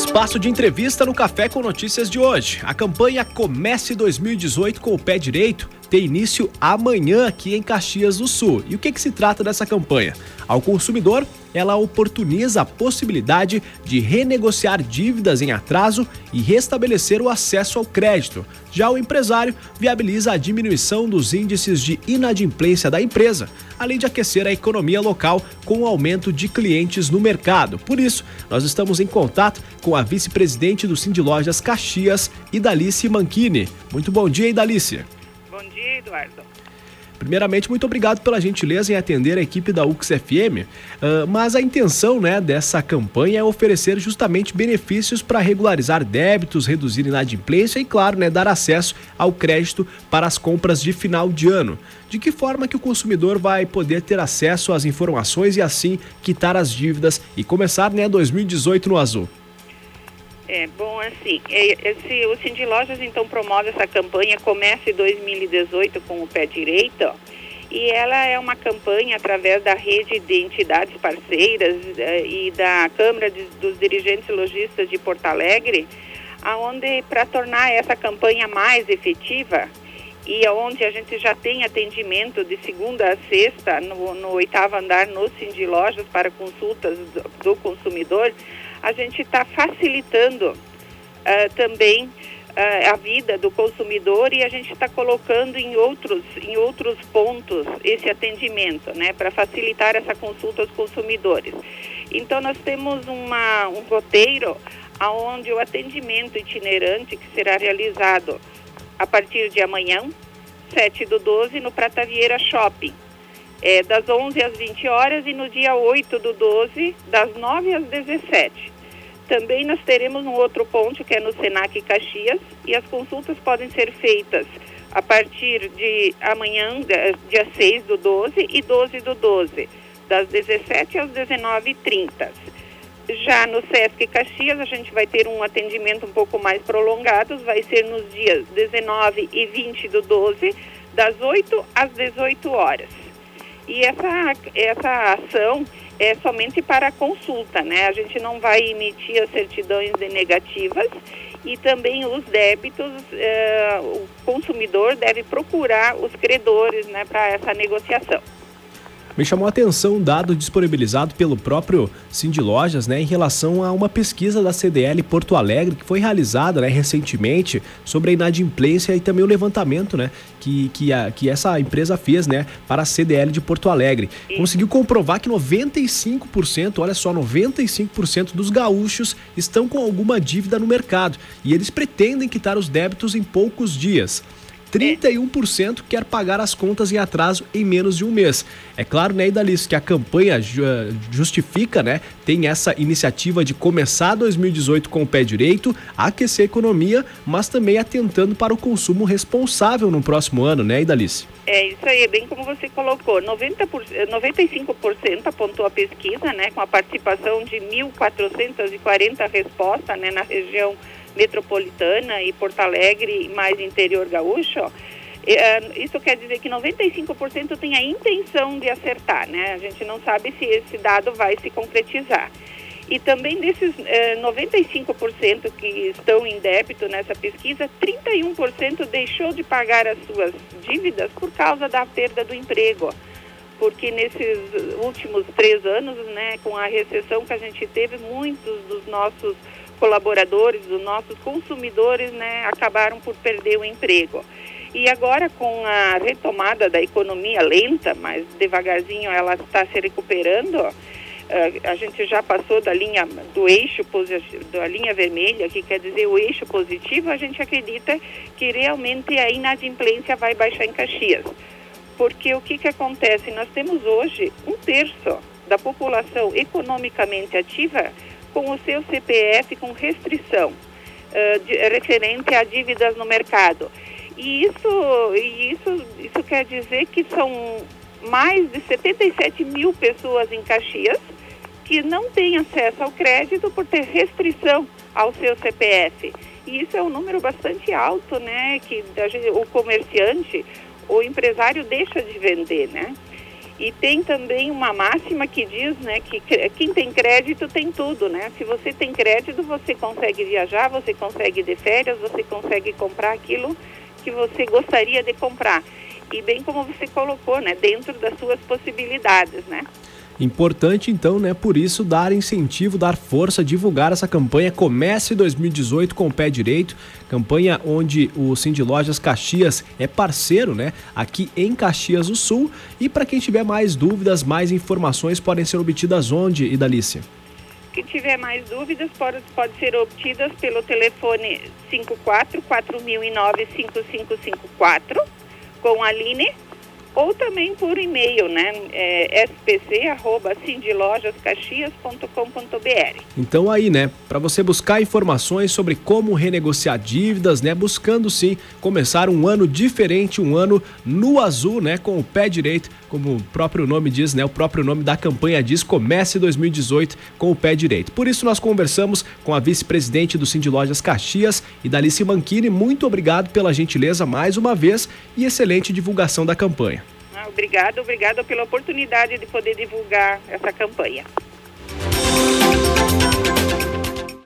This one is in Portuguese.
espaço de entrevista no Café com Notícias de hoje. A campanha Comece 2018 com o pé direito tem início amanhã aqui em Caxias do Sul. E o que, que se trata dessa campanha? Ao consumidor, ela oportuniza a possibilidade de renegociar dívidas em atraso e restabelecer o acesso ao crédito. Já o empresário viabiliza a diminuição dos índices de inadimplência da empresa, além de aquecer a economia local com o aumento de clientes no mercado. Por isso, nós estamos em contato com a vice-presidente do Cindy Lojas Caxias, Idalice Manchini. Muito bom dia, Idalice. Bom dia, Eduardo. Primeiramente, muito obrigado pela gentileza em atender a equipe da UXFM, uh, ah, mas a intenção né, dessa campanha é oferecer justamente benefícios para regularizar débitos, reduzir inadimplência e, claro, né, dar acesso ao crédito para as compras de final de ano. De que forma que o consumidor vai poder ter acesso às informações e assim quitar as dívidas e começar né, 2018 no azul? É, bom, assim, é, esse, o Cindy Lojas então promove essa campanha Comece 2018 com o pé direito, e ela é uma campanha através da rede de entidades parceiras eh, e da Câmara de, dos Dirigentes Logistas de Porto Alegre, aonde para tornar essa campanha mais efetiva e onde a gente já tem atendimento de segunda a sexta no, no oitavo andar no Cindy Lojas para consultas do, do consumidor, a gente está facilitando uh, também uh, a vida do consumidor e a gente está colocando em outros, em outros pontos esse atendimento, né, para facilitar essa consulta aos consumidores. Então nós temos uma, um roteiro aonde o atendimento itinerante que será realizado a partir de amanhã, 7 do 12, no Prata Vieira Shopping é, das 11 às 20 horas e no dia 8 do 12, das 9 às 17. Também nós teremos um outro ponto que é no Senac Caxias e as consultas podem ser feitas a partir de amanhã, dia 6 do 12 e 12 do 12, das 17 às 19h30. Já no Sesc Caxias, a gente vai ter um atendimento um pouco mais prolongado, vai ser nos dias 19 e 20 do 12, das 8 às 18 horas. E essa, essa ação é somente para consulta, né? A gente não vai emitir as certidões negativas e também os débitos, eh, o consumidor deve procurar os credores né, para essa negociação. Me chamou a atenção um dado disponibilizado pelo próprio Cindy Lojas, né, em relação a uma pesquisa da CDL Porto Alegre que foi realizada, né, recentemente sobre a inadimplência e também o levantamento, né, que, que, a, que essa empresa fez, né, para a CDL de Porto Alegre. Conseguiu comprovar que 95%, olha só, 95% dos gaúchos estão com alguma dívida no mercado e eles pretendem quitar os débitos em poucos dias. 31% quer pagar as contas em atraso em menos de um mês. É claro, né, Idalice, que a campanha justifica, né, tem essa iniciativa de começar 2018 com o pé direito, aquecer a economia, mas também atentando para o consumo responsável no próximo ano, né, Idalice? É isso aí, bem como você colocou, 90 95% apontou a pesquisa, né, com a participação de 1.440 respostas, né, na região metropolitana e Porto Alegre mais interior gaúcho, é, isso quer dizer que 95% tem a intenção de acertar, né? A gente não sabe se esse dado vai se concretizar. E também desses 95% é, que estão em débito nessa pesquisa, 31% deixou de pagar as suas dívidas por causa da perda do emprego. Porque nesses últimos três anos, né, com a recessão que a gente teve, muitos dos nossos colaboradores, dos nossos consumidores, né, acabaram por perder o emprego. E agora com a retomada da economia lenta, mas devagarzinho ela está se recuperando, eh, a gente já passou da linha do eixo da linha vermelha, que quer dizer o eixo positivo, a gente acredita que realmente a inadimplência vai baixar em Caxias. Porque o que, que acontece? Nós temos hoje um terço da população economicamente ativa com o seu CPF com restrição uh, de, referente a dívidas no mercado. E isso, isso, isso quer dizer que são mais de 77 mil pessoas em Caxias que não têm acesso ao crédito por ter restrição ao seu CPF. E isso é um número bastante alto, né? Que o comerciante, o empresário deixa de vender, né? E tem também uma máxima que diz, né, que quem tem crédito tem tudo, né? Se você tem crédito, você consegue viajar, você consegue ir de férias, você consegue comprar aquilo que você gostaria de comprar. E bem como você colocou, né, dentro das suas possibilidades, né? Importante então, né, por isso dar incentivo, dar força, divulgar essa campanha Comece 2018 com o pé direito, campanha onde o Cindy Lojas Caxias é parceiro, né, aqui em Caxias do Sul. E para quem tiver mais dúvidas, mais informações podem ser obtidas onde, Idalícia? Quem tiver mais dúvidas pode, pode ser obtidas pelo telefone 54 4009 5554 com a Aline ou também por e-mail, né? É, spc@cindilojascaxias.com.br. Então aí, né, para você buscar informações sobre como renegociar dívidas, né, buscando sim começar um ano diferente, um ano no azul, né, com o pé direito, como o próprio nome diz, né, o próprio nome da campanha diz, comece 2018 com o pé direito. Por isso nós conversamos com a vice-presidente do Cindy Lojas Caxias, Idalice Manchini. Muito obrigado pela gentileza mais uma vez e excelente divulgação da campanha. Obrigada, obrigada pela oportunidade de poder divulgar essa campanha.